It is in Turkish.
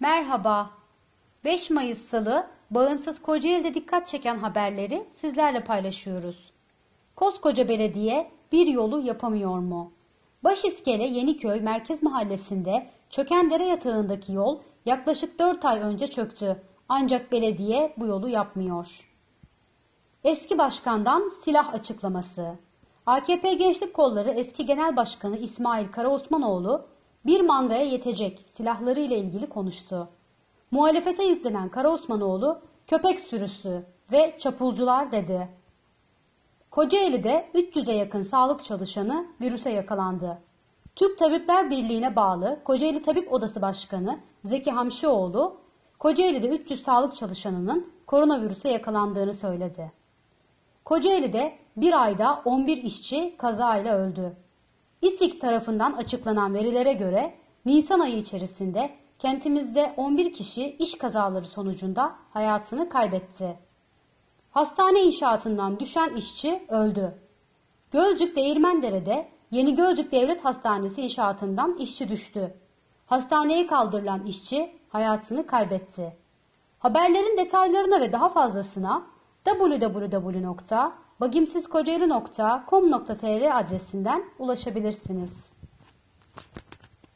Merhaba. 5 Mayıs Salı, bağımsız Kocaeli'de dikkat çeken haberleri sizlerle paylaşıyoruz. Koskoca belediye bir yolu yapamıyor mu? Başiskele Yeniköy Merkez Mahallesi'nde çöken dere yatağındaki yol yaklaşık 4 ay önce çöktü. Ancak belediye bu yolu yapmıyor. Eski başkandan silah açıklaması. AKP Gençlik Kolları eski Genel Başkanı İsmail Karaosmanoğlu bir mangaya yetecek silahları ile ilgili konuştu. Muhalefete yüklenen Karaosmanoğlu köpek sürüsü ve çapulcular dedi. Kocaeli'de 300'e yakın sağlık çalışanı virüse yakalandı. Türk Tabipler Birliği'ne bağlı Kocaeli Tabip Odası Başkanı Zeki Hamşioğlu, Kocaeli'de 300 sağlık çalışanının koronavirüse yakalandığını söyledi. Kocaeli'de bir ayda 11 işçi kazayla öldü. İSİK tarafından açıklanan verilere göre Nisan ayı içerisinde kentimizde 11 kişi iş kazaları sonucunda hayatını kaybetti. Hastane inşaatından düşen işçi öldü. Gölcük Değirmendere'de Yeni Gölcük Devlet Hastanesi inşaatından işçi düştü. Hastaneye kaldırılan işçi hayatını kaybetti. Haberlerin detaylarına ve daha fazlasına www.bagimsizkocaeli.com.tr adresinden ulaşabilirsiniz.